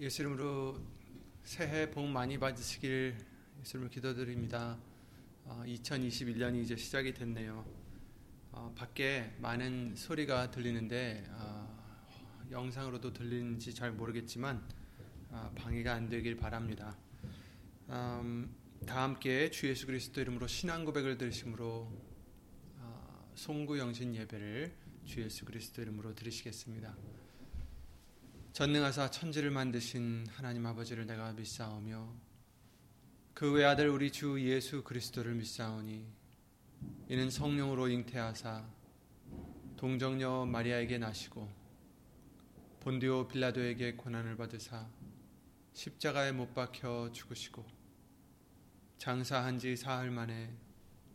예수 이름으로 새해 복 많이 받으시길 예수 이름으로 기도드립니다. 어, 2021년이 이제 시작이 됐네요. 어, 밖에 많은 소리가 들리는데 어, 영상으로도 들리는지 잘 모르겠지만 어, 방해가 안 되길 바랍니다. 음, 다 함께 주 예수 그리스도 이름으로 신앙 고백을 드리심으로 어, 송구 영신 예배를 주 예수 그리스도 이름으로 드리시겠습니다. 전능하사 천지를 만드신 하나님 아버지를 내가 믿사오며 그 외아들 우리 주 예수 그리스도를 믿사오니 이는 성령으로 잉태하사 동정녀 마리아에게 나시고 본디오 빌라도에게 고난을 받으사 십자가에 못 박혀 죽으시고 장사한 지 사흘 만에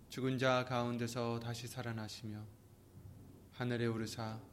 죽은 자 가운데서 다시 살아나시며 하늘에 오르사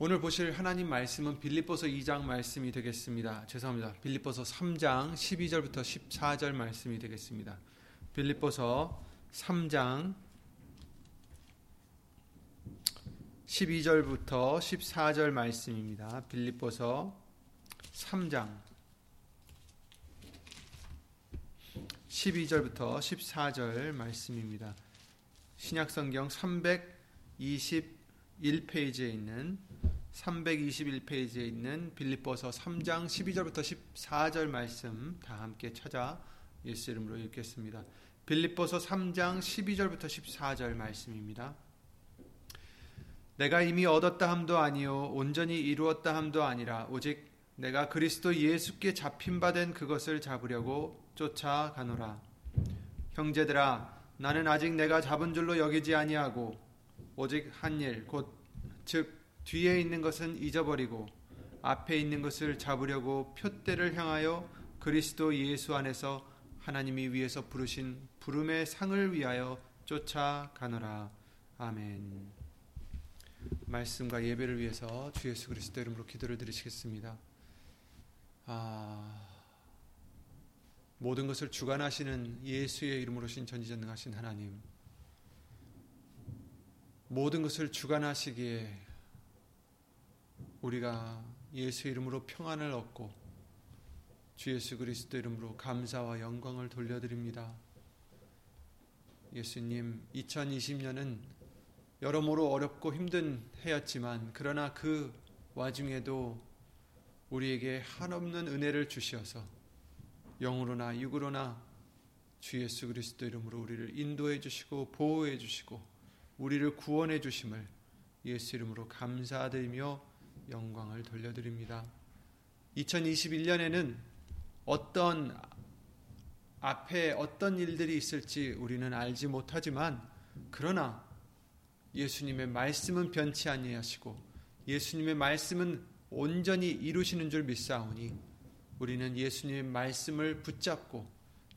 오늘 보실 하나님 말씀은 빌립보서 2장 말씀이 되겠습니다. 죄송합니다. 빌립보서 3장 12절부터 14절 말씀이 되겠습니다. 빌립보서 3장 12절부터 14절 말씀입니다. 빌립보서 3장 12절부터 14절 말씀입니다. 신약성경 321페이지에 있는 321페이지에 있는 빌립보서 3장 12절부터 14절 말씀 다 함께 찾아 예수 이름으로 읽겠습니다. 빌립보서 3장 12절부터 14절 말씀입니다. 내가 이미 얻었다 함도 아니요 온전히 이루었다 함도 아니라 오직 내가 그리스도 예수께 잡힌 바 된 그것을 잡으려고 쫓아가노라. 형제들아 나는 아직 내가 잡은 줄로 여기지 아니하고 오직 한 일 곧 즉 뒤에 있는 것은 잊어버리고 앞에 있는 것을 잡으려고 표대를 향하여 그리스도 예수 안에서 하나님이 위에서 부르신 부름의 상을 위하여 쫓아가노라. 아멘. 말씀과 예배를 위해서 주 예수 그리스도 이름으로 기도를 드리시겠습니다. 아, 모든 것을 주관하시는 예수의 이름으로 신 전지전능하신 하나님, 모든 것을 주관하시기에 우리가 예수 이름으로 평안을 얻고 주 예수 그리스도 이름으로 감사와 영광을 돌려드립니다. 예수님, 2020년은 여러모로 어렵고 힘든 해였지만 그러나 그 와중에도 우리에게 한없는 은혜를 주시어서 영으로나 육으로나 주 예수 그리스도 이름으로 우리를 인도해 주시고 보호해 주시고 우리를 구원해 주심을 예수 이름으로 감사드리며 영광을 돌려드립니다. 2021년에는 어떤 앞에 어떤 일들이 있을지 우리는 알지 못하지만 그러나 예수님의 말씀은 변치 아니하시고 예수님의 말씀은 온전히 이루시는 줄 믿사오니 우리는 예수님의 말씀을 붙잡고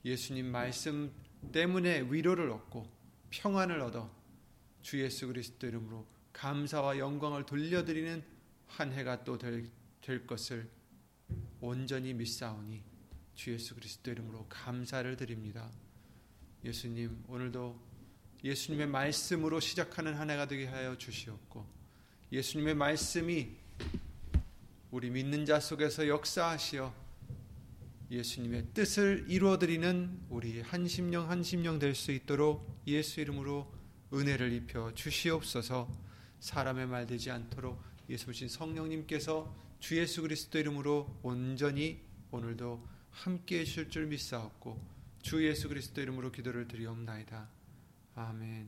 예수님 말씀 때문에 위로를 얻고 평안을 얻어 주 예수 그리스도 이름으로 감사와 영광을 돌려드리는 한 해가 또 될 것을 온전히 믿사오니 주 예수 그리스도 이름으로 감사를 드립니다. 예수님 오늘도 예수님의 말씀으로 시작하는 한 해가 되게 하여 주시옵고 예수님의 말씀이 우리 믿는 자 속에서 역사하시어 예수님의 뜻을 이루어드리는 우리 한심령 한심령 될 수 있도록 예수 이름으로 은혜를 입혀 주시옵소서 사람의 말 되지 않도록 예수신 성령님께서 주 예수 그리스도 이름으로 온전히 오늘도 함께 해주실 줄 믿사옵고 주 예수 그리스도 이름으로 기도를 드리옵나이다. 아멘.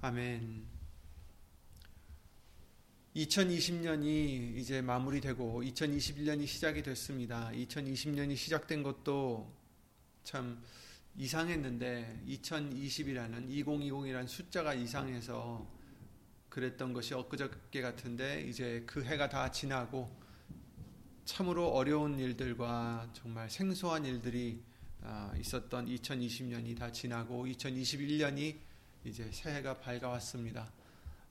아멘. 2020년이 이제 마무리되고 2021년이 시작이 됐습니다. 2020년이 시작된 것도 참 이상했는데 2020이라는 2020이라는 숫자가 이상해서 그랬던 것이 엊그저께 같은데 이제 그 해가 다 지나고 참으로 어려운 일들과 정말 생소한 일들이 아, 있었던 2020년이 다 지나고 2021년이 이제 새해가 밝아왔습니다.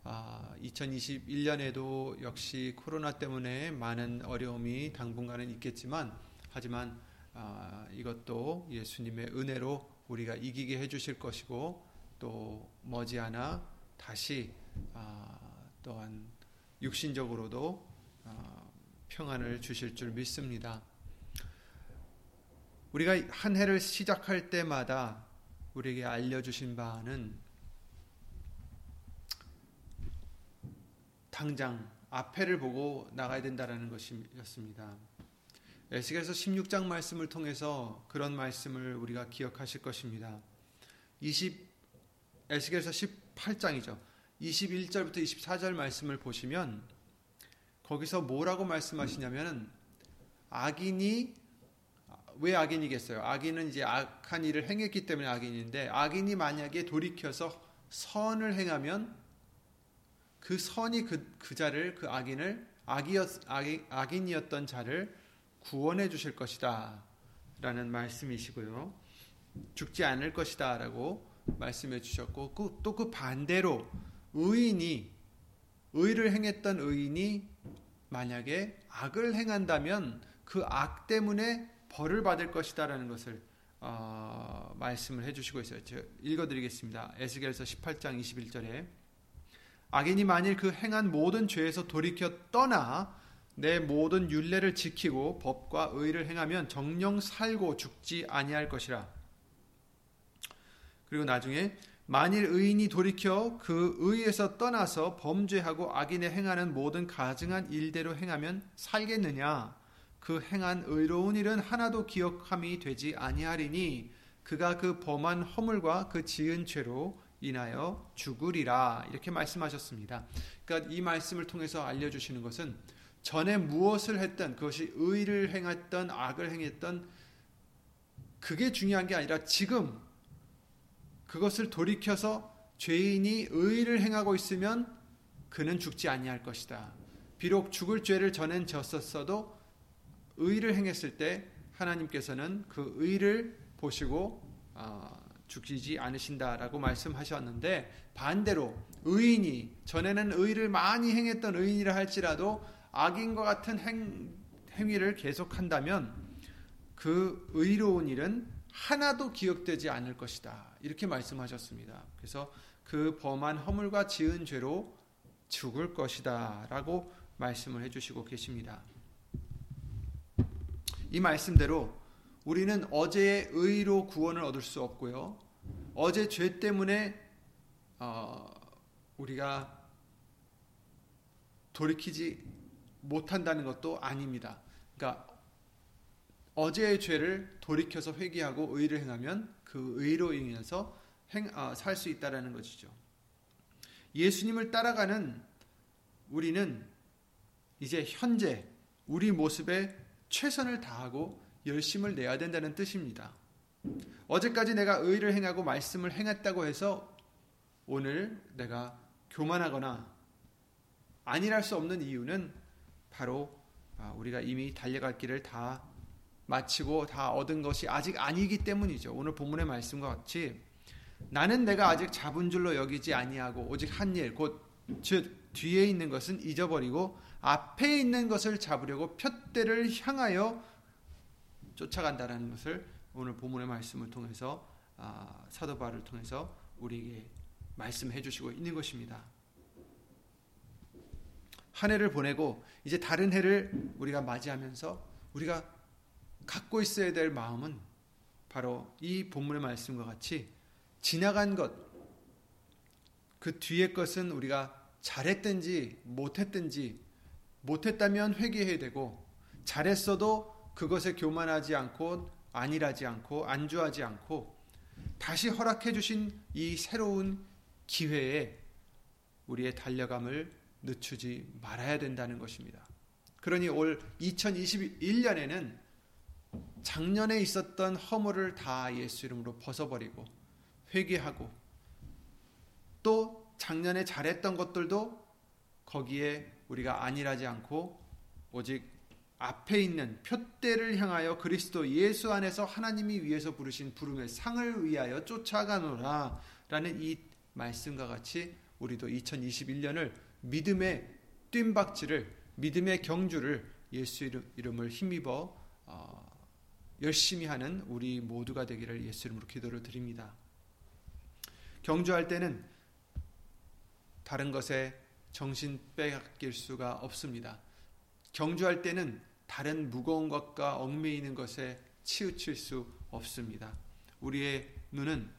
2021년에도 아, 역시 코로나 때문에 많은 어려움이 당분간은 있겠지만 하지만 아, 이것도 예수님의 은혜로 우리가 이기게 해주실 것이고 또 머지않아 다시 또한 육신적으로도 평안을 주실 줄 믿습니다. 우리가 한 해를 시작할 때마다 우리에게 알려주신 바는 당장 앞에를 보고 나가야 된다라는 것이었습니다. 에스겔서 16장 말씀을 통해서 그런 말씀을 우리가 기억하실 것입니다. 20 에스겔서 18장이죠. 21절부터 24절 말씀을 보시면 거기서 뭐라고 말씀하시냐면 악인이 왜 악인이겠어요? 악인은 이제 악한 일을 행했기 때문에 악인인데 악인이 만약에 돌이켜서 선을 행하면 그 선이 그, 그 자를 그 악인을 악이었, 악이, 악인이었던 자를 구원해 주실 것이다 라는 말씀이시고요. 죽지 않을 것이다 라고 말씀해 주셨고 또그 그 반대로 의인이 의를 행했던 의인이 만약에 악을 행한다면 그 악 때문에 벌을 받을 것이다라는 것을 어, 말씀을 해주시고 있어요. 읽어드리겠습니다. 에스겔서 18장 21절에 악인이 만일 그 행한 모든 죄에서 돌이켜 떠나 내 모든 윤례를 지키고 법과 의를 행하면 정령 살고 죽지 아니할 것이라. 그리고 나중에 만일 의인이 돌이켜 그 의에서 떠나서 범죄하고 악인의 행하는 모든 가증한 일대로 행하면 살겠느냐? 그 행한 의로운 일은 하나도 기억함이 되지 아니하리니 그가 그 범한 허물과 그 지은 죄로 인하여 죽으리라 이렇게 말씀하셨습니다. 그러니까 이 말씀을 통해서 알려주시는 것은 전에 무엇을 했던 그것이 의를 행했던 악을 행했던 그게 중요한 게 아니라 지금 그것을 돌이켜서 죄인이 의를 행하고 있으면 그는 죽지 아니할 것이다. 비록 죽을 죄를 전엔 졌었어도 의를 행했을 때 하나님께서는 그 의를 보시고 어, 죽이지 않으신다라고 말씀하셨는데 반대로 의인이 전에는 의를 많이 행했던 의인이라 할지라도 악인과 같은 행, 행위를 계속한다면 그 의로운 일은 하나도 기억되지 않을 것이다. 이렇게 말씀하셨습니다. 그래서 그 범한 허물과 지은 죄로 죽을 것이다. 라고 말씀을 해주시고 계십니다. 이 말씀대로 우리는 어제의 의로 구원을 얻을 수 없고요. 어제 죄 때문에 어, 우리가 돌이키지 못한다는 것도 아닙니다. 그러니까 어제의 죄를 돌이켜서 회개하고 의를 행하면 그 의로 인해서 아, 살수 있다라는 것이죠. 예수님을 따라가는 우리는 이제 현재 우리 모습에 최선을 다하고 열심을 내야 된다는 뜻입니다. 어제까지 내가 의를 행하고 말씀을 행했다고 해서 오늘 내가 교만하거나 아니랄 수 없는 이유는 바로 아, 우리가 이미 달려갈 길을 다 마치고 다 얻은 것이 아직 아니기 때문이죠. 오늘 본문의 말씀과 같이 나는 내가 아직 잡은 줄로 여기지 아니하고 오직 한 일 곧 즉 뒤에 있는 것은 잊어버리고 앞에 있는 것을 잡으려고 푯대를 향하여 쫓아간다라는 것을 오늘 본문의 말씀을 통해서 아, 사도 바를 통해서 우리에게 말씀해 주시고 있는 것입니다. 한 해를 보내고 이제 다른 해를 우리가 맞이하면서 우리가 갖고 있어야 될 마음은 바로 이 본문의 말씀과 같이 지나간 것, 그 뒤의 것은 우리가 잘했든지 못했든지 못했다면 회개해야 되고 잘했어도 그것에 교만하지 않고 안일하지 않고 안주하지 않고 다시 허락해 주신 이 새로운 기회에 우리의 달려감을 늦추지 말아야 된다는 것입니다. 그러니 올 2021년에는 작년에 있었던 허물을 다 예수 이름으로 벗어버리고 회개하고 또 작년에 잘했던 것들도 거기에 우리가 안일하지 않고 오직 앞에 있는 표대를 향하여 그리스도 예수 안에서 하나님이 위해서 부르신 부름의 상을 위하여 쫓아가노라 라는 이 말씀과 같이 우리도 2021년을 믿음의 뜀박질을 믿음의 경주를 예수 이름을 힘입어 어, 열심히 하는 우리 모두가 되기를 예수 이름으로 기도를 드립니다. 경주할 때는 다른 것에 정신 빼앗길 수가 없습니다. 경주할 때는 다른 무거운 것과 얽매이는 것에 치우칠 수 없습니다. 우리의 눈은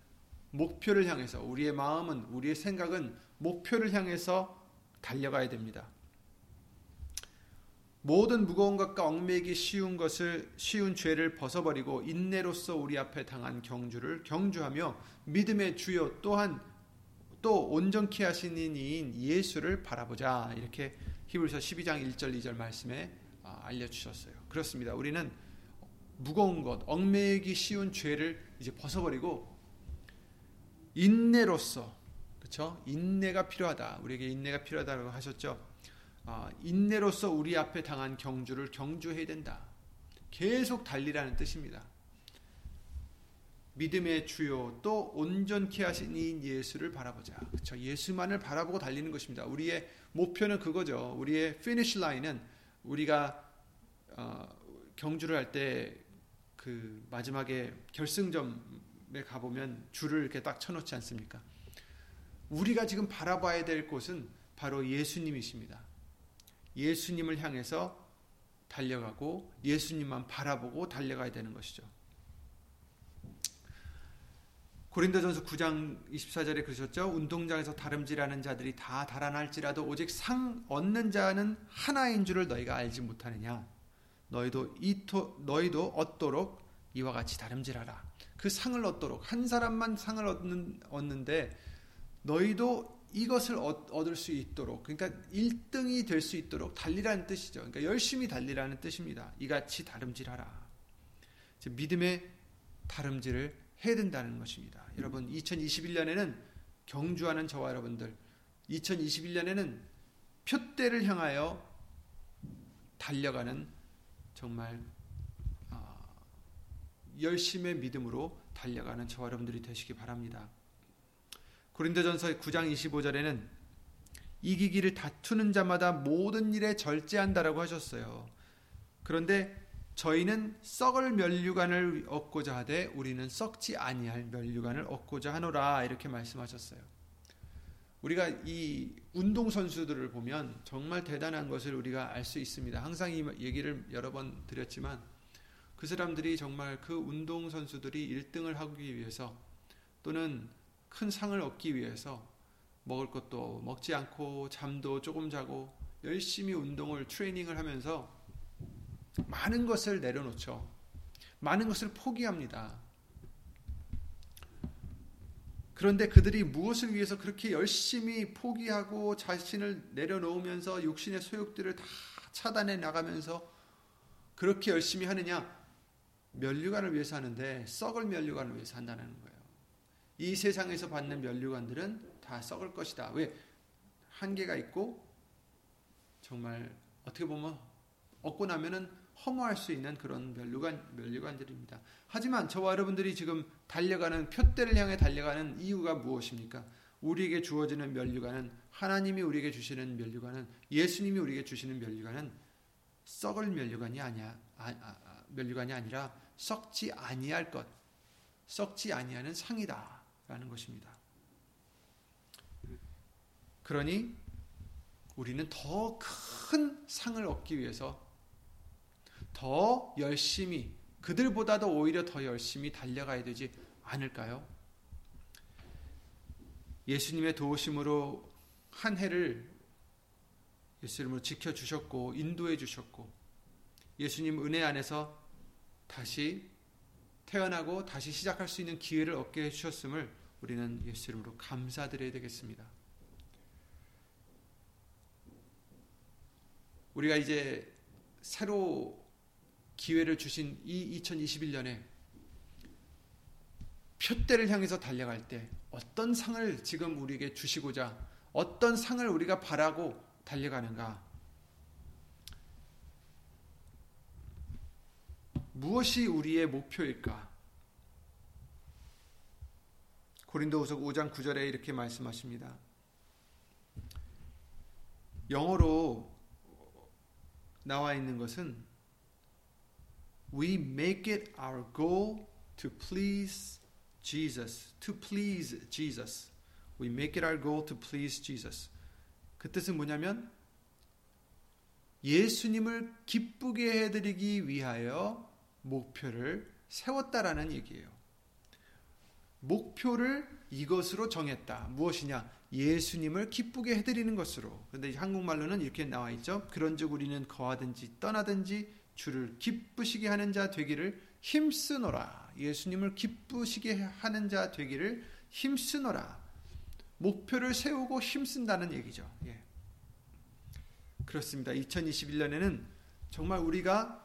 목표를 향해서 우리의 마음은 우리의 생각은 목표를 향해서 달려가야 됩니다. 모든 무거운 것과 얽매이기 쉬운 것을 쉬운 죄를 벗어버리고 인내로서 우리 앞에 당한 경주를 경주하며 믿음의 주요 또한 또 온전케 하시는 이인 예수를 바라보자 이렇게 히브리서 12장 1절 2절 말씀에 아, 알려주셨어요. 그렇습니다. 우리는 무거운 것, 얽매이기 쉬운 죄를 이제 벗어버리고 인내로서 그렇죠? 인내가 필요하다. 우리에게 인내가 필요하다고 하셨죠. 어, 인내로서 우리 앞에 당한 경주를 경주해야 된다. 계속 달리라는 뜻입니다. 믿음의 주요 또 온전케 하신 이 예수를 바라보자. 그렇죠? 예수만을 바라보고 달리는 것입니다. 우리의 목표는 그거죠. 우리의 finish line은 우리가 어, 경주를 할 때 그 마지막에 결승점에 가보면 줄을 이렇게 딱 쳐놓지 않습니까? 우리가 지금 바라봐야 될 곳은 바로 예수님이십니다. 예수님을 향해서 달려가고 예수님만 바라보고 달려가야 되는 것이죠. 고린도전서 9장 24절에 그러셨죠. 운동장에서 다름질하는 자들이 다 달아날지라도 오직 상 얻는 자는 하나인 줄을 너희가 알지 못하느냐. 너희도 이토 너희도 얻도록 이와 같이 다름질하라. 그 상을 얻도록 한 사람만 상을 얻는 얻는데 너희도 이것을 얻 을 수 있도록 그러니까 1등이 될 수 있도록 달리라는 뜻이죠. 그러니까 열심히 달리라는 뜻입니다. 이같이 다름질하라. 믿음의 다름질을 해야 된다는 것입니다. 여러분 2021년에는 경주하는 저와 여러분들 2021년에는 표대를 향하여 달려가는 정말 어, 열심의 믿음으로 달려가는 저와 여러분들이 되시기 바랍니다. 고린도전서 9장 25절에는 이기기를 다투는 자마다 모든 일에 절제한다라고 하셨어요. 그런데 저희는 썩을 면류관을 얻고자 하되 우리는 썩지 아니할 면류관을 얻고자 하노라 이렇게 말씀하셨어요. 우리가 이 운동 선수들을 보면 정말 대단한 것을 우리가 알 수 있습니다. 항상 이 얘기를 여러 번 드렸지만 그 사람들이 정말 그 운동 선수들이 1등을 하기 위해서 또는 큰 상을 얻기 위해서 먹을 것도 먹지 않고 잠도 조금 자고 열심히 운동을 트레이닝을 하면서 많은 것을 내려놓죠. 많은 것을 포기합니다. 그런데 그들이 무엇을 위해서 그렇게 열심히 포기하고 자신을 내려놓으면서 육신의 소욕들을 다 차단해 나가면서 그렇게 열심히 하느냐? 면류관을 위해서 하는데 썩을 면류관을 위해서 한다는 거예요. 이 세상에서 받는 면류관들은 다 썩을 것이다. 왜? 한계가 있고 정말 어떻게 보면 얻고 나면은 허무할 수 있는 그런 면류관 면류관들입니다. 하지만 저와 여러분들이 지금 달려가는 표대를 향해 달려가는 이유가 무엇입니까? 우리에게 주어지는 면류관은 하나님이 우리에게 주시는 면류관은 예수님이 우리에게 주시는 면류관은 썩을 면류관이 아니야. 아, 아, 아, 면류관이 아니라 썩지 아니할 것. 썩지 아니하는 상이다. 라는 것입니다. 그러니 우리는 더 큰 상을 얻기 위해서 더 열심히 그들보다도 오히려 더 열심히 달려가야 되지 않을까요? 예수님의 도우심으로 한 해를 예수님으로 지켜주셨고 인도해 주셨고 예수님 은혜 안에서 다시 태어나고 다시 시작할 수 있는 기회를 얻게 해주셨음을 우리는 예수 이름으로 감사드려야 되겠습니다. 우리가 이제 새로 기회를 주신 이 2021년에 표대를 향해서 달려갈 때 어떤 상을 지금 우리에게 주시고자 어떤 상을 우리가 바라고 달려가는가? 무엇이 우리의 목표일까? 고린도후서 5장 9절에 이렇게 말씀하십니다. 영어로 나와 있는 것은 We make it our goal to please Jesus. To please Jesus. We make it our goal to please Jesus. 그 뜻은 뭐냐면 예수님을 기쁘게 해드리기 위하여 목표를 세웠다라는 얘기예요. 목표를 이것으로 정했다. 무엇이냐? 예수님을 기쁘게 해드리는 것으로. 그런데 한국말로는 이렇게 나와 있죠. 그런즉 우리는 거하든지 떠나든지 주를 기쁘시게 하는 자 되기를 힘쓰노라. 예수님을 기쁘시게 하는 자 되기를 힘쓰노라. 목표를 세우고 힘쓴다는 얘기죠. 예. 그렇습니다. 2021년에는 정말 우리가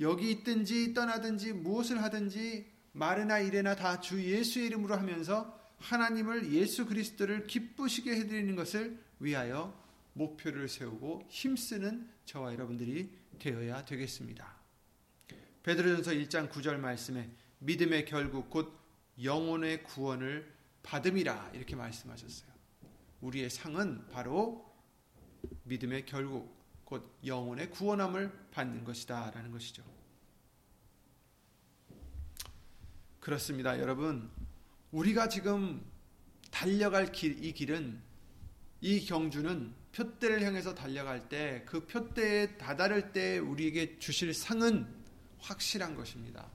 여기 있든지 떠나든지 무엇을 하든지 말이나 일이나 다 주 예수의 이름으로 하면서 하나님을 예수 그리스도를 기쁘시게 해드리는 것을 위하여 목표를 세우고 힘쓰는 저와 여러분들이 되어야 되겠습니다. 베드로전서 1장 9절 말씀에 믿음의 결국 곧 영혼의 구원을 받음이라 이렇게 말씀하셨어요. 우리의 상은 바로 믿음의 결국 곧 영혼의 구원함을 받는 것이다라는 것이죠. 그렇습니다, 여러분. 우리가 지금 달려갈 길, 이 길은 이 경주는 표대를 향해서 달려갈 때 그 표대에 다다를 때 우리에게 주실 상은 확실한 것입니다.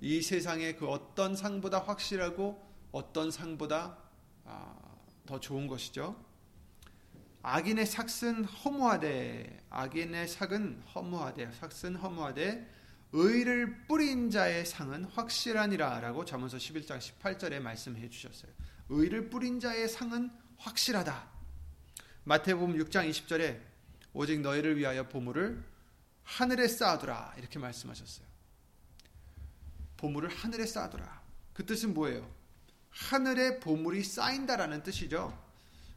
이 세상의 그 어떤 상보다 확실하고 어떤 상보다 아, 더 좋은 것이죠. 악인의 삭은 허무하되 악인의 삭은 허무하되 삭은 허무하되 의를 뿌린 자의 상은 확실하니라라고 잠언서 11장 18절에 말씀해 주셨어요. 의를 뿌린 자의 상은 확실하다. 마태복음 6장 20절에 오직 너희를 위하여 보물을 하늘에 쌓아두라 이렇게 말씀하셨어요. 보물을 하늘에 쌓아두라. 그 뜻은 뭐예요? 하늘에 보물이 쌓인다라는 뜻이죠.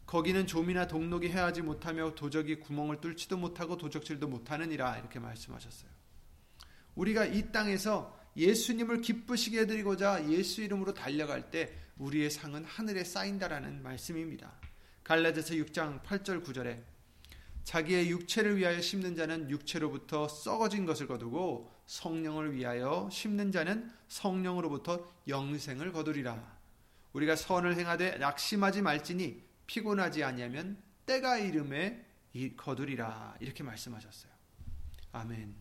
거기는 좀이나 동록이 해하지 못하며 도적이 구멍을 뚫지도 못하고 도적질도 못하느니라 이렇게 말씀하셨어요. 우리가 이 땅에서 예수님을 기쁘시게 해드리고자 예수 이름으로 달려갈 때 우리의 상은 하늘에 쌓인다라는 말씀입니다. 갈라디아서 6장 8절 9절에 자기의 육체를 위하여 심는 자는 육체로부터 썩어진 것을 거두고 성령을 위하여 심는 자는 성령으로부터 영생을 거두리라. 우리가 선을 행하되 낙심하지 말지니 피곤하지 아니하면 때가 이름에 거두리라. 이렇게 말씀하셨어요. 아멘.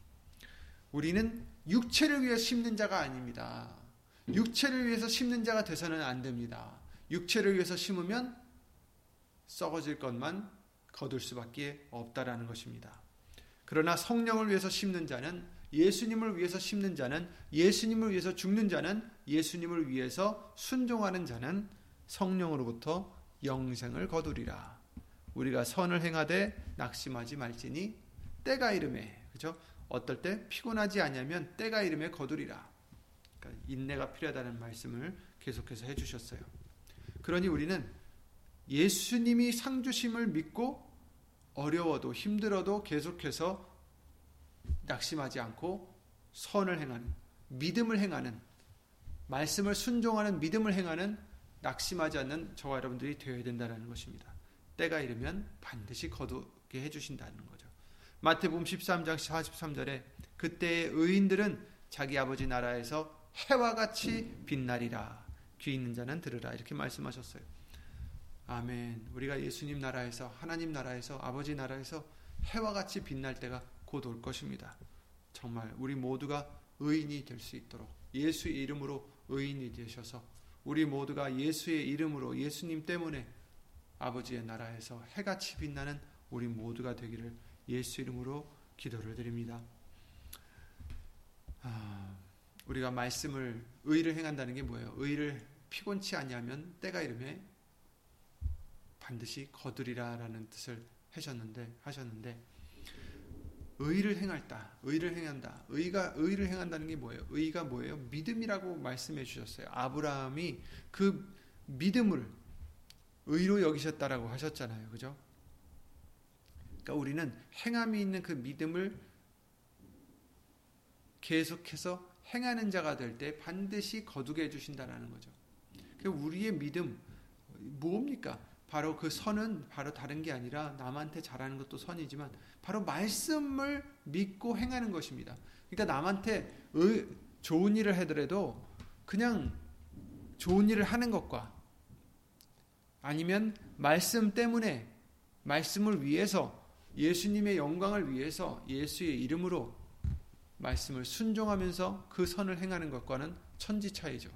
우리는 육체를 위해 심는 자가 아닙니다. 육체를 위해서 심는 자가 돼서는 안 됩니다. 육체를 위해서 심으면 썩어질 것만 거둘 수밖에 없다라는 것입니다. 그러나 성령을 위해서 심는 자는 예수님을 위해서 심는 자는 예수님을 위해서 죽는 자는 예수님을 위해서 순종하는 자는 성령으로부터 영생을 거두리라. 우리가 선을 행하되 낙심하지 말지니 때가 이름에 그죠? 어떨 때 피곤하지 않냐면 때가 이름에 거두리라. 그러니까 인내가 필요하다는 말씀을 계속해서 해주셨어요. 그러니 우리는 예수님이 상 주심을 믿고 어려워도 힘들어도 계속해서 낙심하지 않고 선을 행하는 믿음을 행하는 말씀을 순종하는 믿음을 행하는 낙심하지 않는 저와 여러분들이 되어야 된다는 것입니다. 때가 이르면 반드시 거두게 해주신다는 거죠. 마태복음 13장 43절에 그때의 의인들은 자기 아버지 나라에서 해와 같이 빛나리라. 귀 있는 자는 들으라. 이렇게 말씀하셨어요. 아멘. 우리가 예수님 나라에서 하나님 나라에서 아버지 나라에서 해와 같이 빛날 때가 곧 올 것입니다. 정말 우리 모두가 의인이 될 수 있도록 예수의 이름으로 의인이 되셔서 우리 모두가 예수의 이름으로 예수님 때문에 아버지의 나라에서 해같이 빛나는 우리 모두가 되기를 예수 이름으로 기도를 드립니다. 아, 우리가 말씀을 의를 행한다는 게 뭐예요? 의를 피곤치 아니하면 때가 이름에 반드시 거두리라라는 뜻을 하셨는데 하셨는데 의를 행할다. 의를 행한다. 의가 의를 행한다는 게 뭐예요? 의가 뭐예요? 믿음이라고 말씀해 주셨어요. 아브라함이 그 믿음을 의로 여기셨다라고 하셨잖아요. 그죠? 그러니까 우리는 행함이 있는 그 믿음을 계속해서 행하는 자가 될 때 반드시 거두게 해 주신다라는 거죠. 그 우리의 믿음 뭡니까? 바로 그 선은 바로 다른 게 아니라 남한테 잘하는 것도 선이지만 바로 말씀을 믿고 행하는 것입니다. 그러니까 남한테 의, 좋은 일을 하더라도 그냥 좋은 일을 하는 것과 아니면 말씀 때문에 말씀을 위해서 예수님의 영광을 위해서 예수의 이름으로 말씀을 순종하면서 그 선을 행하는 것과는 천지 차이죠.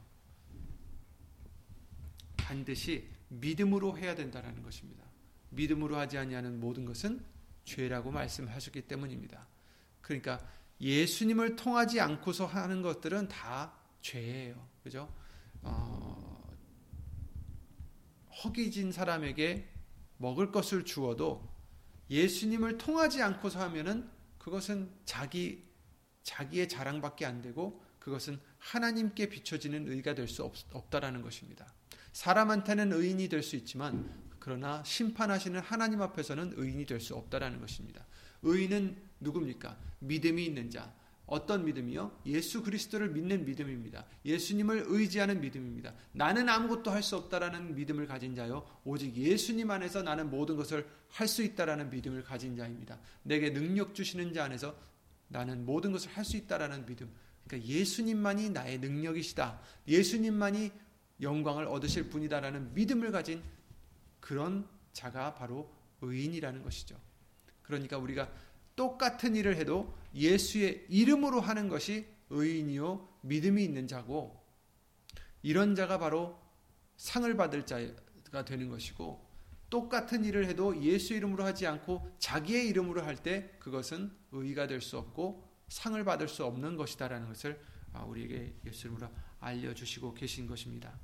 반드시 믿음으로 해야 된다는 것입니다. 믿음으로 하지 아니하는 모든 것은 죄라고 말씀하셨기 때문입니다. 그러니까 예수님을 통하지 않고서 하는 것들은 다 죄예요. 그죠? 어, 허기진 사람에게 먹을 것을 주어도 예수님을 통하지 않고서 하면은 그것은 자기 자기의 자랑밖에 안 되고 그것은 하나님께 비춰지는 의가 될 수 없다라는 것입니다. 사람한테는 의인이 될 수 있지만 그러나 심판하시는 하나님 앞에서는 의인이 될 수 없다라는 것입니다. 의인은 누굽니까? 믿음이 있는 자. 어떤 믿음이요? 예수 그리스도를 믿는 믿음입니다. 예수님을 의지하는 믿음입니다. 나는 아무것도 할 수 없다라는 믿음을 가진 자요. 오직 예수님 안에서 나는 모든 것을 할 수 있다라는 믿음을 가진 자입니다. 내게 능력 주시는 자 안에서 나는 모든 것을 할 수 있다라는 믿음. 그러니까 예수님만이 나의 능력이시다. 예수님만이 영광을 얻으실 분이다라는 믿음을 가진 그런 자가 바로 의인이라는 것이죠. 그러니까 우리가 똑같은 일을 해도 예수의 이름으로 하는 것이 의인이요 믿음이 있는 자고 이런 자가 바로 상을 받을 자가 되는 것이고 똑같은 일을 해도 예수 이름으로 하지 않고 자기의 이름으로 할 때 그것은 의가 될 수 없고 상을 받을 수 없는 것이다라는 것을 아, 우리에게 예수 이름으로 알려주시고 계신 것입니다.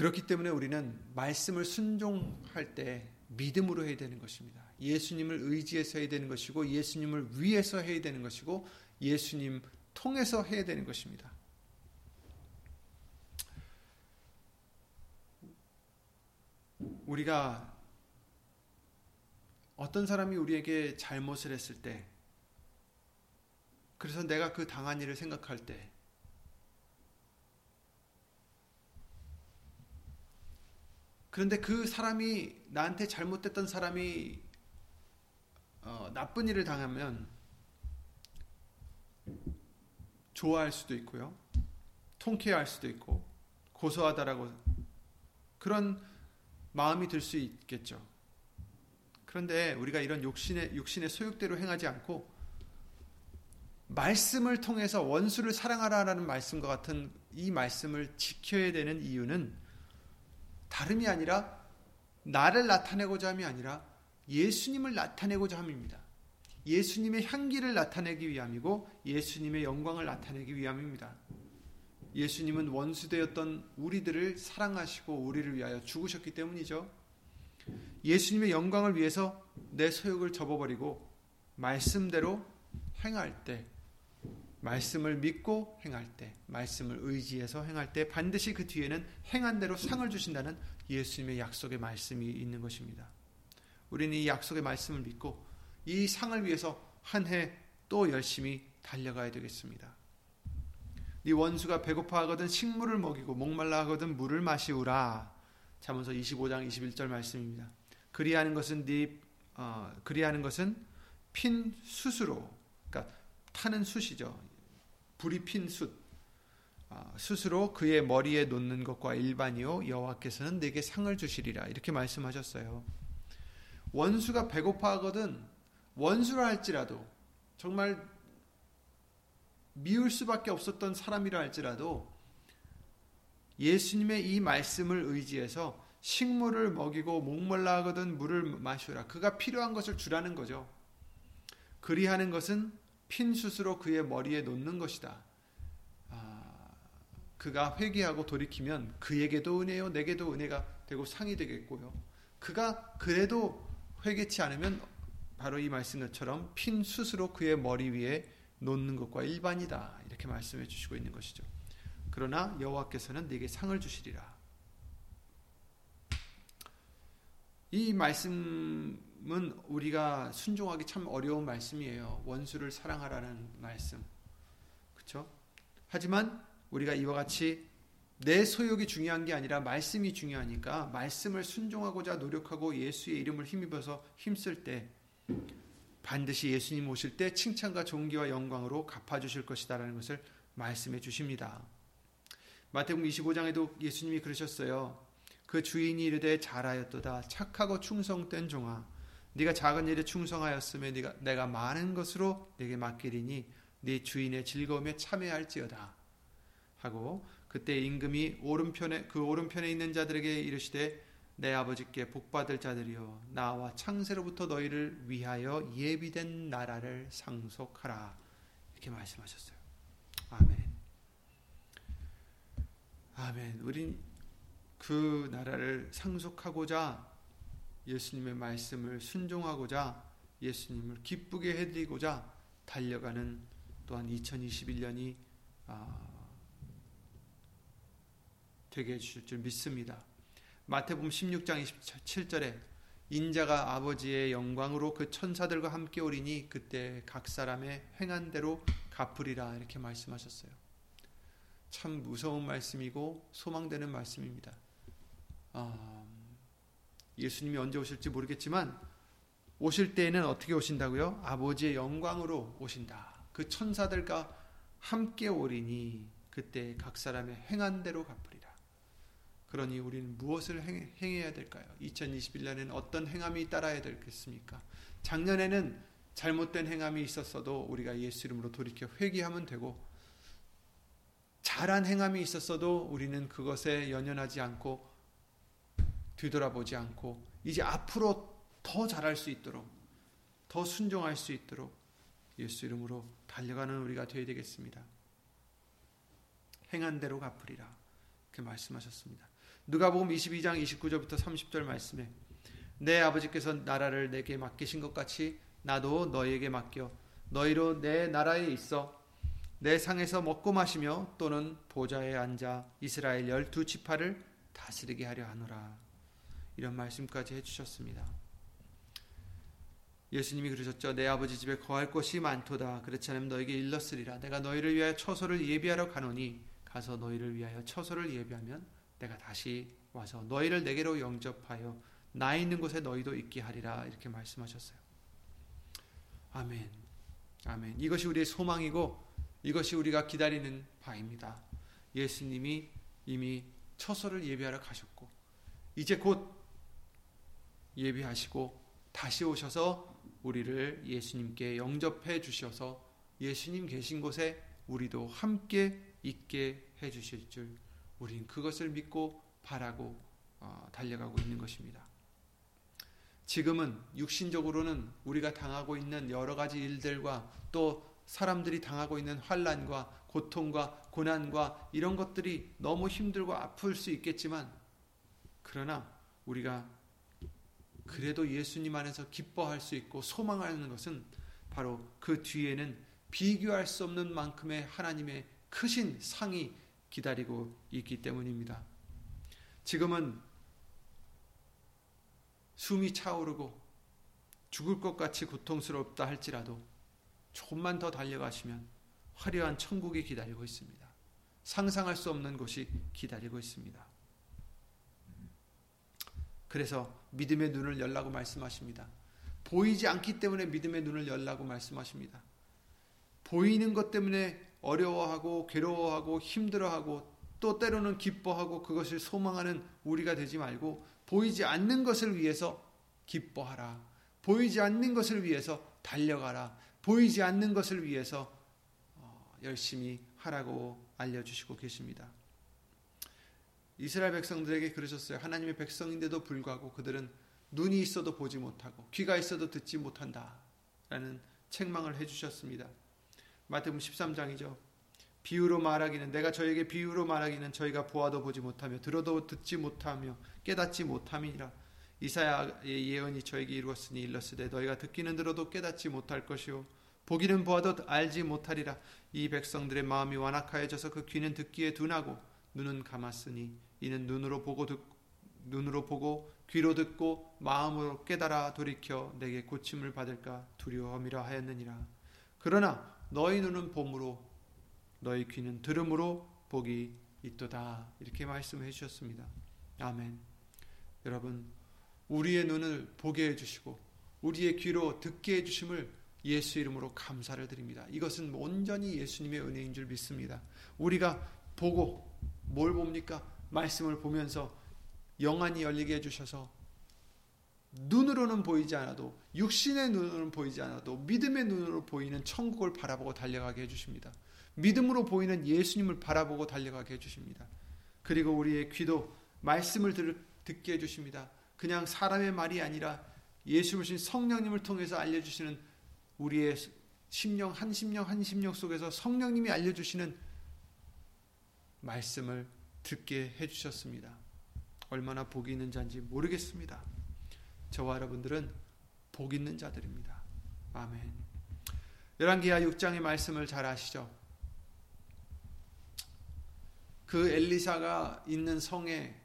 그렇기 때문에 우리는 말씀을 순종할 때 믿음으로 해야 되는 것입니다. 예수님을 의지해서 해야 되는 것이고 예수님을 위해서 해야 되는 것이고 예수님 통해서 해야 되는 것입니다. 우리가 어떤 사람이 우리에게 잘못을 했을 때 그래서 내가 그 당한 일을 생각할 때 그런데 그 사람이 나한테 잘못됐던 사람이 어, 나쁜 일을 당하면 좋아할 수도 있고요. 통쾌할 수도 있고 고소하다라고 그런 마음이 들 수 있겠죠. 그런데 우리가 이런 욕심의 육신의 소욕대로 행하지 않고 말씀을 통해서 원수를 사랑하라라는 말씀과 같은 이 말씀을 지켜야 되는 이유는 다름이 아니라 나를 나타내고자 함이 아니라 예수님을 나타내고자 함입니다. 예수님의 향기를 나타내기 위함이고 예수님의 영광을 나타내기 위함입니다. 예수님은 원수되었던 우리들을 사랑하시고 우리를 위하여 죽으셨기 때문이죠. 예수님의 영광을 위해서 내 소욕을 접어버리고 말씀대로 행할 때 말씀을 믿고 행할 때, 말씀을 의지해서 행할 때 반드시 그 뒤에는 행한 대로 상을 주신다는 예수님의 약속의 말씀이 있는 것입니다. 우리는 이 약속의 말씀을 믿고 이 상을 위해서 한 해 또 열심히 달려가야 되겠습니다. 네 원수가 배고파하거든 식물을 먹이고 목말라 하거든 물을 마시우라. 잠언서 25장 21절 말씀입니다. 그리하는 것은 네 어, 그리하는 것은 핀 숯으로 그러니까 타는 숯이죠. 불이 핀 숯, 아, 스스로 그의 머리에 놓는 것과 일반이요 여호와께서는 내게 상을 주시리라 이렇게 말씀하셨어요. 원수가 배고파하거든 원수라 할지라도 정말 미울 수밖에 없었던 사람이라 할지라도 예수님의 이 말씀을 의지해서 식물을 먹이고 목말라 하거든 물을 마시라. 그가 필요한 것을 주라는 거죠. 그리하는 것은 핀 숯으로 그의 머리에 놓는 것이다. 아, 그가 회개하고 돌이키면 그에게도 은혜요, 내게도 은혜가 되고 상이 되겠고요. 그가 그래도 회개치 않으면 바로 이 말씀처럼 핀 숯으로 그의 머리 위에 놓는 것과 일반이다. 이렇게 말씀해 주시고 있는 것이죠. 그러나 여호와께서는 네게 상을 주시리라. 이 말씀 은 우리가 순종하기 참 어려운 말씀이에요. 원수를 사랑하라는 말씀. 그렇죠? 하지만 우리가 이와 같이 내 소욕이 중요한 게 아니라 말씀이 중요하니까 말씀을 순종하고자 노력하고 예수의 이름을 힘입어서 힘쓸 때 반드시 예수님 오실 때 칭찬과 존귀와 영광으로 갚아 주실 것이다라는 것을 말씀해 주십니다. 마태복음 25장에도 예수님이 그러셨어요. 그 주인이 이르되 잘하였도다 착하고 충성된 종아 네가 작은 일에 충성하였으면 네가 내가 많은 것으로 네게 맡기리니 네 주인의 즐거움에 참여할지어다 하고 그때 임금이 오른편에 그 오른편에 있는 자들에게 이르시되 내 아버지께 복받을 자들이여 나와 창세로부터 너희를 위하여 예비된 나라를 상속하라 이렇게 말씀하셨어요. 아멘. 아멘. 우린 그 나라를 상속하고자 예수님의 말씀을 순종하고자 예수님을 기쁘게 해드리고자 달려가는 또한 2021년이 되게 해주실 줄 믿습니다. 마태복음 16장 27절에 인자가 아버지의 영광으로 그 천사들과 함께 오리니 그때 각 사람의 행한 대로 갚으리라 이렇게 말씀하셨어요. 참 무서운 말씀이고 소망되는 말씀입니다. 아, 예수님이 언제 오실지 모르겠지만 오실 때에는 어떻게 오신다고요? 아버지의 영광으로 오신다. 그 천사들과 함께 오리니 그때 각 사람의 행한 대로 갚으리라. 그러니 우리는 무엇을 행, 해야 될까요? 2021년에는 어떤 행함이 따라야 되겠습니까? 작년에는 잘못된 행함이 있었어도 우리가 예수 이름으로 돌이켜 회개하면 되고 잘한 행함이 있었어도 우리는 그것에 연연하지 않고 뒤돌아보지 않고 이제 앞으로 더 잘할 수 있도록 더 순종할 수 있도록 예수 이름으로 달려가는 우리가 되어야 되겠습니다. 행한 대로 갚으리라. 그 말씀하셨습니다. 누가복음 22장 29절부터 30절 말씀에 내 아버지께서 나라를 내게 맡기신 것 같이 나도 너희에게 맡겨 너희로 내 나라에 있어 내 상에서 먹고 마시며 또는 보좌에 앉아 이스라엘 열두 지파를 다스리게 하려 하노라. 이런 말씀까지 해주셨습니다. 예수님이 그러셨죠. 내 아버지 집에 거할 곳이 많도다. 그렇지 않으면 너에게 일렀으리라. 내가 너희를 위하여 처소를 예비하러 가노니 가서 너희를 위하여 처소를 예비하면 내가 다시 와서 너희를 내게로 영접하여 나 있는 곳에 너희도 있게 하리라. 이렇게 말씀하셨어요. 아멘. 아멘. 이것이 우리의 소망이고 이것이 우리가 기다리는 바입니다. 예수님이 이미 처소를 예비하러 가셨고 이제 곧 예비하시고 다시 오셔서 우리를 예수님께 영접해 주셔서 예수님 계신 곳에 우리도 함께 있게 해 주실 줄 우린 그것을 믿고 바라고 어, 달려가고 있는 것입니다. 지금은 육신적으로는 우리가 당하고 있는 여러 가지 일들과 또 사람들이 당하고 있는 환란과 고통과 고난과 이런 것들이 너무 힘들고 아플 수 있겠지만 그러나 우리가 그래도 예수님 안에서 기뻐할 수 있고 소망하는 것은 바로 그 뒤에는 비교할 수 없는 만큼의 하나님의 크신 상이 기다리고 있기 때문입니다. 지금은 숨이 차오르고 죽을 것 같이 고통스럽다 할지라도 조금만 더 달려가시면 화려한 천국이 기다리고 있습니다. 상상할 수 없는 곳이 기다리고 있습니다. 그래서 믿음의 눈을 열라고 말씀하십니다. 보이지 않기 때문에 믿음의 눈을 열라고 말씀하십니다. 보이는 것 때문에 어려워하고 괴로워하고 힘들어하고 또 때로는 기뻐하고 그것을 소망하는 우리가 되지 말고 보이지 않는 것을 위해서 기뻐하라. 보이지 않는 것을 위해서 달려가라. 보이지 않는 것을 위해서 어, 열심히 하라고 알려주시고 계십니다. 이스라엘 백성들에게 그러셨어요. 하나님의 백성인데도 불구하고 그들은 눈이 있어도 보지 못하고 귀가 있어도 듣지 못한다. 라는 책망을 해주셨습니다. 마태복음 13장이죠. 비유로 말하기는 내가 저에게 비유로 말하기는 저희가 보아도 보지 못하며 들어도 듣지 못하며 깨닫지 못함이니라. 이사야의 예언이 저에게 이루었으니 일렀으되 너희가 듣기는 들어도 깨닫지 못할 것이요 보기는 보아도 알지 못하리라. 이 백성들의 마음이 완악하여져서 그 귀는 듣기에 둔하고 눈은 감았으니 이는 눈으로 보고 듣, 눈으로 보고 귀로 듣고 마음으로 깨달아 돌이켜 내게 고침을 받을까 두려움이라 하였느니라. 그러나 너희 눈은 봄으로 너희 귀는 들음으로 복이 있도다. 이렇게 말씀해 주셨습니다. 아멘. 여러분, 우리의 눈을 보게 해 주시고 우리의 귀로 듣게 해 주심을 예수 이름으로 감사를 드립니다. 이것은 온전히 예수님의 은혜인 줄 믿습니다. 우리가 보고 뭘 봅니까? 말씀을 보면서 영안이 열리게 해주셔서 눈으로는 보이지 않아도 육신의 눈으로는 보이지 않아도 믿음의 눈으로 보이는 천국을 바라보고 달려가게 해주십니다. 믿음으로 보이는 예수님을 바라보고 달려가게 해주십니다. 그리고 우리의 귀도 말씀을 들, 듣게 해주십니다. 그냥 사람의 말이 아니라 예수님 성령님을 통해서 알려주시는 우리의 심령 한 심령 한 심령 속에서 성령님이 알려주시는 말씀을 듣게 해주셨습니다. 얼마나 복이 있는 자인지 모르겠습니다. 저와 여러분들은 복 있는 자들입니다. 아멘. 열왕기하 6장의 말씀을 잘 아시죠? 그 엘리사가 있는 성에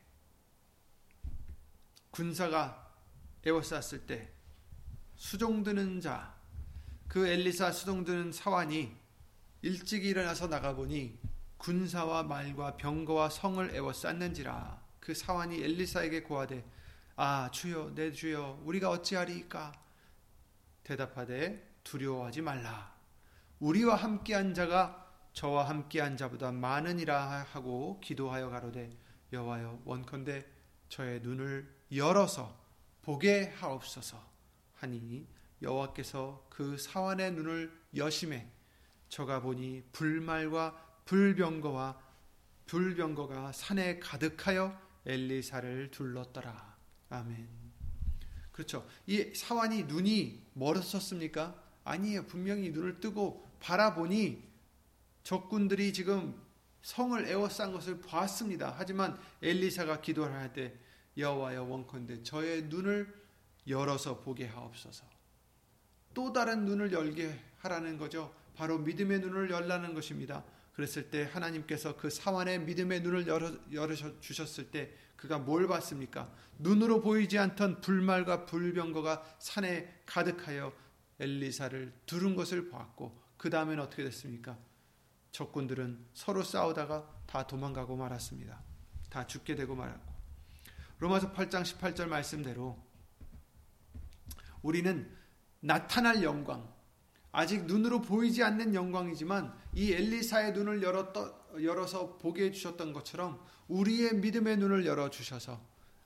군사가 에워쌌을 때 수종드는 자, 그 엘리사 수종드는 사환이 일찍 일어나서 나가보니 군사와 말과 병거와 성을 에워쌌는지라 그 사환이 엘리사에게 고하되 아 주여 내 주여 우리가 어찌하리이까? 대답하되 두려워하지 말라. 우리와 함께한 자가 저와 함께한 자보다 많으니라 하고 기도하여 가로되 여호와여 원컨대 저의 눈을 열어서 보게 하옵소서. 하니 여호와께서 그 사환의 눈을 여심해 저가 보니 불말과 불병거와 불병거가 산에 가득하여 엘리사를 둘렀더라. 아멘. 그렇죠. 이 사환이 눈이 멀었었습니까? 아니에요. 분명히 눈을 뜨고 바라보니 적군들이 지금 성을 에워싼 것을 보았습니다. 하지만 엘리사가 기도를 할 때 여호와여 원컨대 저의 눈을 열어서 보게 하옵소서. 또 다른 눈을 열게 하라는 거죠. 바로 믿음의 눈을 열라는 것입니다. 그랬을 때 하나님께서 그 사환의 믿음의 눈을 열어, 열어 주셨을 때 그가 뭘 봤습니까? 눈으로 보이지 않던 불말과 불병거가 산에 가득하여 엘리사를 두른 것을 보았고 그 다음엔 어떻게 됐습니까? 적군들은 서로 싸우다가 다 도망가고 말았습니다. 다 죽게 되고 말았고 로마서 8장 18절 말씀대로 우리는 나타날 영광 아직 눈으로 보이지 않는 영광이지만 이 엘리사의 눈을 열었더, 열어서 보게 해주셨던 것처럼 우리의 믿음의 눈을 열어주셔서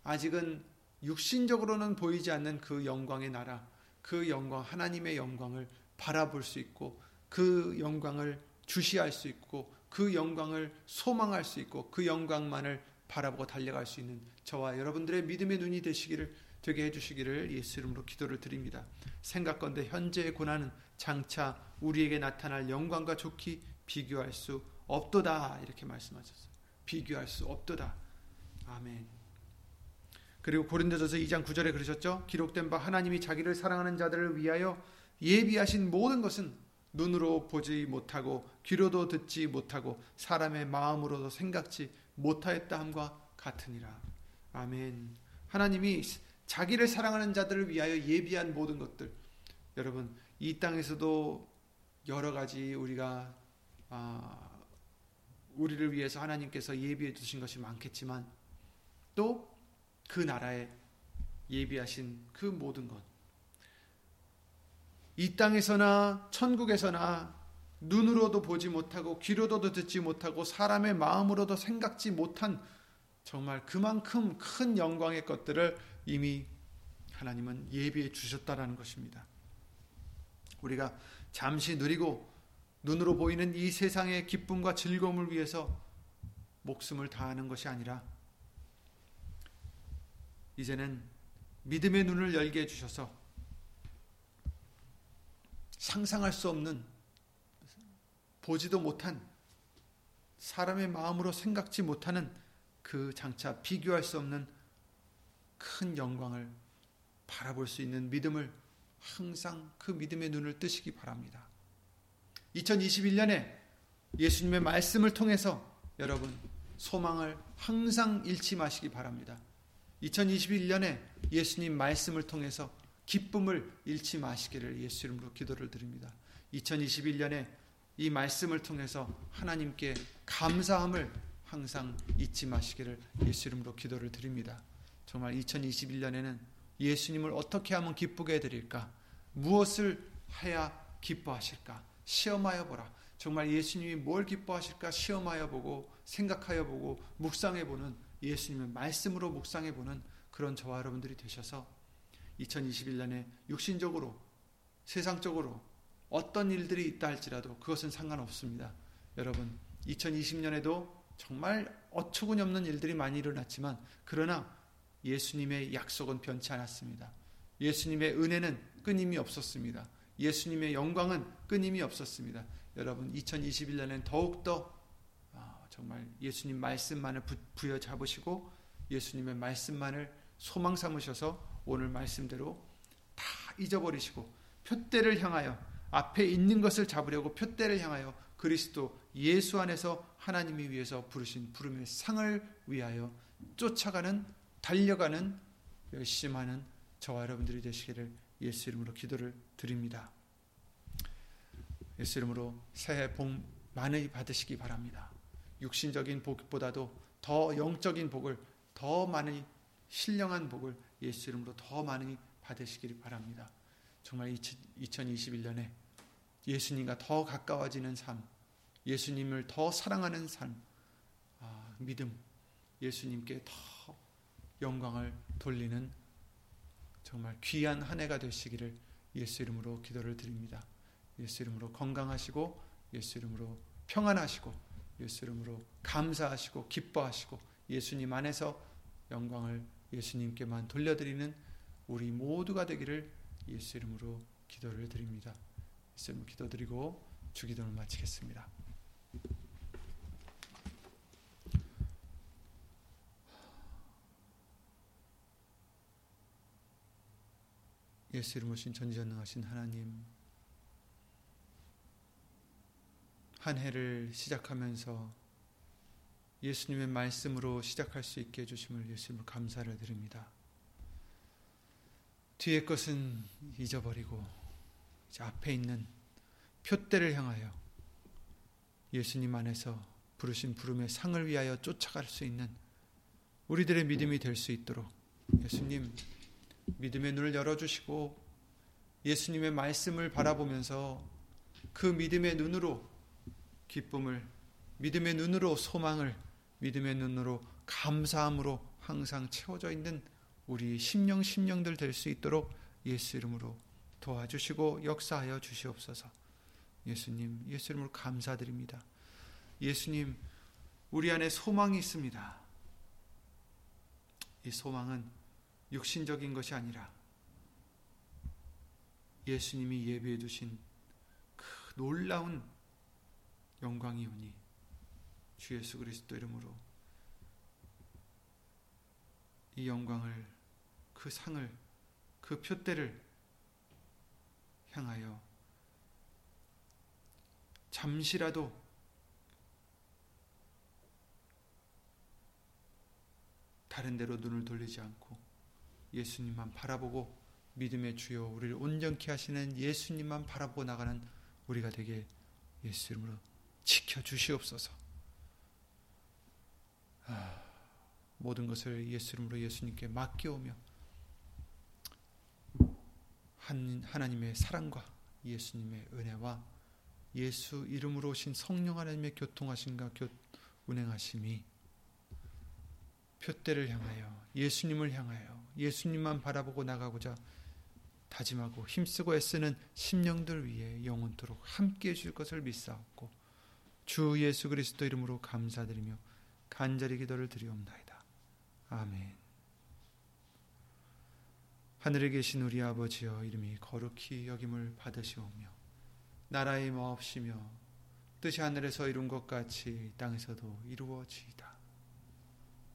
아직은 육신적으로는 보이지 않는 그 영광의 나라, 그 영광, 하나님의 영광을 바라볼 수 있고 그 영광을 주시할 수 있고 그 영광을 소망할 수 있고 그 영광만을 바라보고 달려갈 수 있는 저와 여러분들의 믿음의 눈이 되시기를 되게 해주시기를 예수 이름으로 기도를 드립니다. 생각건대 현재의 고난은 장차 우리에게 나타날 영광과 좋기 비교할 수 없도다 이렇게 말씀하셨어요. 비교할 수 없도다. 아멘. 그리고 고린도전서 2장 9절에 그러셨죠? 기록된 바 하나님이 자기를 사랑하는 자들을 위하여 예비하신 모든 것은 눈으로 보지 못하고 귀로도 듣지 못하고 사람의 마음으로도 생각지 못하였다 함과 같으니라. 아멘. 하나님이 자기를 사랑하는 자들을 위하여 예비한 모든 것들. 여러분, 이 땅에서도 여러 가지 우리가 아, 우리를 위해서 하나님께서 예비해 두신 것이 많겠지만 또 그 나라에 예비하신 그 모든 것. 이 땅에서나 천국에서나 눈으로도 보지 못하고 귀로도 듣지 못하고 사람의 마음으로도 생각지 못한 정말 그만큼 큰 영광의 것들을 이미 하나님은 예비해 주셨다라는 것입니다. 우리가 잠시 누리고 눈으로 보이는 이 세상의 기쁨과 즐거움을 위해서 목숨을 다하는 것이 아니라 이제는 믿음의 눈을 열게 해주셔서 상상할 수 없는 보지도 못한 사람의 마음으로 생각지 못하는 그 장차 비교할 수 없는 큰 영광을 바라볼 수 있는 믿음을 항상 그 믿음의 눈을 뜨시기 바랍니다. 2021년에 예수님의 말씀을 통해서 여러분 소망을 항상 잃지 마시기 바랍니다. 2021년에 예수님 말씀을 통해서 기쁨을 잃지 마시기를 예수 이름으로 기도를 드립니다. 2021년에 이 말씀을 통해서 하나님께 감사함을 항상 잊지 마시기를 예수 이름으로 기도를 드립니다. 정말 2021년에는 예수님을 어떻게 하면 기쁘게 해드릴까? 무엇을 해야 기뻐하실까? 시험하여 보라. 정말 예수님이 뭘 기뻐하실까? 시험하여 보고 생각하여 보고 묵상해 보는 예수님의 말씀으로 묵상해 보는 그런 저와 여러분들이 되셔서 2021년에 육신적으로 세상적으로 어떤 일들이 있다 할지라도 그것은 상관없습니다. 여러분 2020년에도 정말 어처구니 없는 일들이 많이 일어났지만 그러나 예수님의 약속은 변치 않았습니다. 예수님의 은혜는 끊임이 없었습니다. 예수님의 영광은 끊임이 없었습니다. 여러분 2021년엔 더욱더 아, 정말 예수님 말씀만을 부여 잡으시고 예수님의 말씀만을 소망 삼으셔서 오늘 말씀대로 다 잊어버리시고 표대를 향하여 앞에 있는 것을 잡으려고 표대를 향하여 그리스도 예수 안에서 하나님이 위해서 부르신 부름의 상을 위하여 쫓아가는 달려가는 열심히 하는 저와 여러분들이 되시기를 예수 이름으로 기도를 드립니다. 예수 이름으로 새해 복 많이 받으시기 바랍니다. 육신적인 복보다도 더 영적인 복을 더 많이 신령한 복을 예수 이름으로 더 많이 받으시기 바랍니다. 정말 2021년에 예수님과 더 가까워지는 삶, 예수님을 더 사랑하는 삶, 아, 믿음, 예수님께 더 영광을 돌리는 정말 귀한 한 해가 되시기를 예수 이름으로 기도를 드립니다. 예수 이름으로 건강하시고 예수 이름으로 평안하시고 예수 이름으로 감사하시고 기뻐하시고 예수님 안에서 영광을 예수님께만 돌려드리는 우리 모두가 되기를 예수 이름으로 기도를 드립니다. 예수 이름 기도드리고 주기도를 마치겠습니다. 예수 이름으로 신 전지전능하신 하나님 한 해를 시작하면서 예수님의 말씀으로 시작할 수 있게 해주심을 예수님을 감사를 드립니다. 뒤의 것은 잊어버리고 앞에 있는 표대를 향하여 예수님 안에서 부르신 부름의 상을 위하여 쫓아갈 수 있는 우리들의 믿음이 될 수 있도록 예수님 믿음의 눈을 열어주시고 예수님의 말씀을 바라보면서 그 믿음의 눈으로 기쁨을, 믿음의 눈으로 소망을, 믿음의 눈으로 감사함으로 항상 채워져 있는 우리 심령 심령들 될 수 있도록 예수 이름으로 도와주시고 역사하여 주시옵소서. 예수님, 예수 이름으로 감사드립니다. 예수님, 우리 안에 소망이 있습니다. 이 소망은 육신적인 것이 아니라 예수님이 예비해 두신 그 놀라운 영광이 오니 주 예수 그리스도 이름으로 이 영광을 그 상을 그 표대를 향하여 잠시라도 다른 데로 눈을 돌리지 않고 예수님만 바라보고 믿음의 주요 우리를 온전케 하시는 예수님만 바라보고 나가는 우리가 되게 예수 이름으로 지켜 주시옵소서. 아, 모든 것을 예수 이름으로 예수님께 맡겨오며 한, 하나님의 사랑과 예수님의 은혜와 예수 이름으로 오신 성령 하나님의 교통하심과 교, 운행하심이 표대를 향하여 예수님을 향하여 예수님만 바라보고 나가고자 다짐하고 힘쓰고 애쓰는 심령들 위해 영원토록 함께 해 줄 것을 믿사옵고 주 예수 그리스도 이름으로 감사드리며 간절히 기도를 드리옵나이다. 아멘. 하늘에 계신 우리 아버지여 이름이 거룩히 여김을 받으시오며 나라의 마옵시며 뜻이 하늘에서 이룬 것 같이 땅에서도 이루어지이다.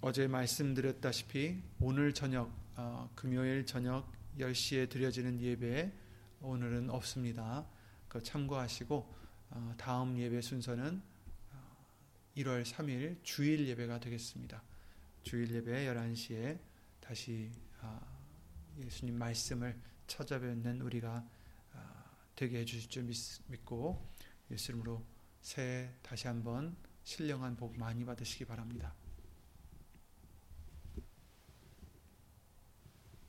어제 말씀드렸다시피 오늘 저녁 어, 금요일 저녁 10시에 드려지는 예배 오늘은 없습니다. 그 참고하시고 어, 다음 예배 순서는 1월 3일 주일 예배가 되겠습니다. 주일 예배 11시에 다시 아, 예수님 말씀을 찾아뵙는 우리가 아, 되게 해주실 줄 믿고 예수님으로 새해 다시 한번 신령한 복 많이 받으시기 바랍니다.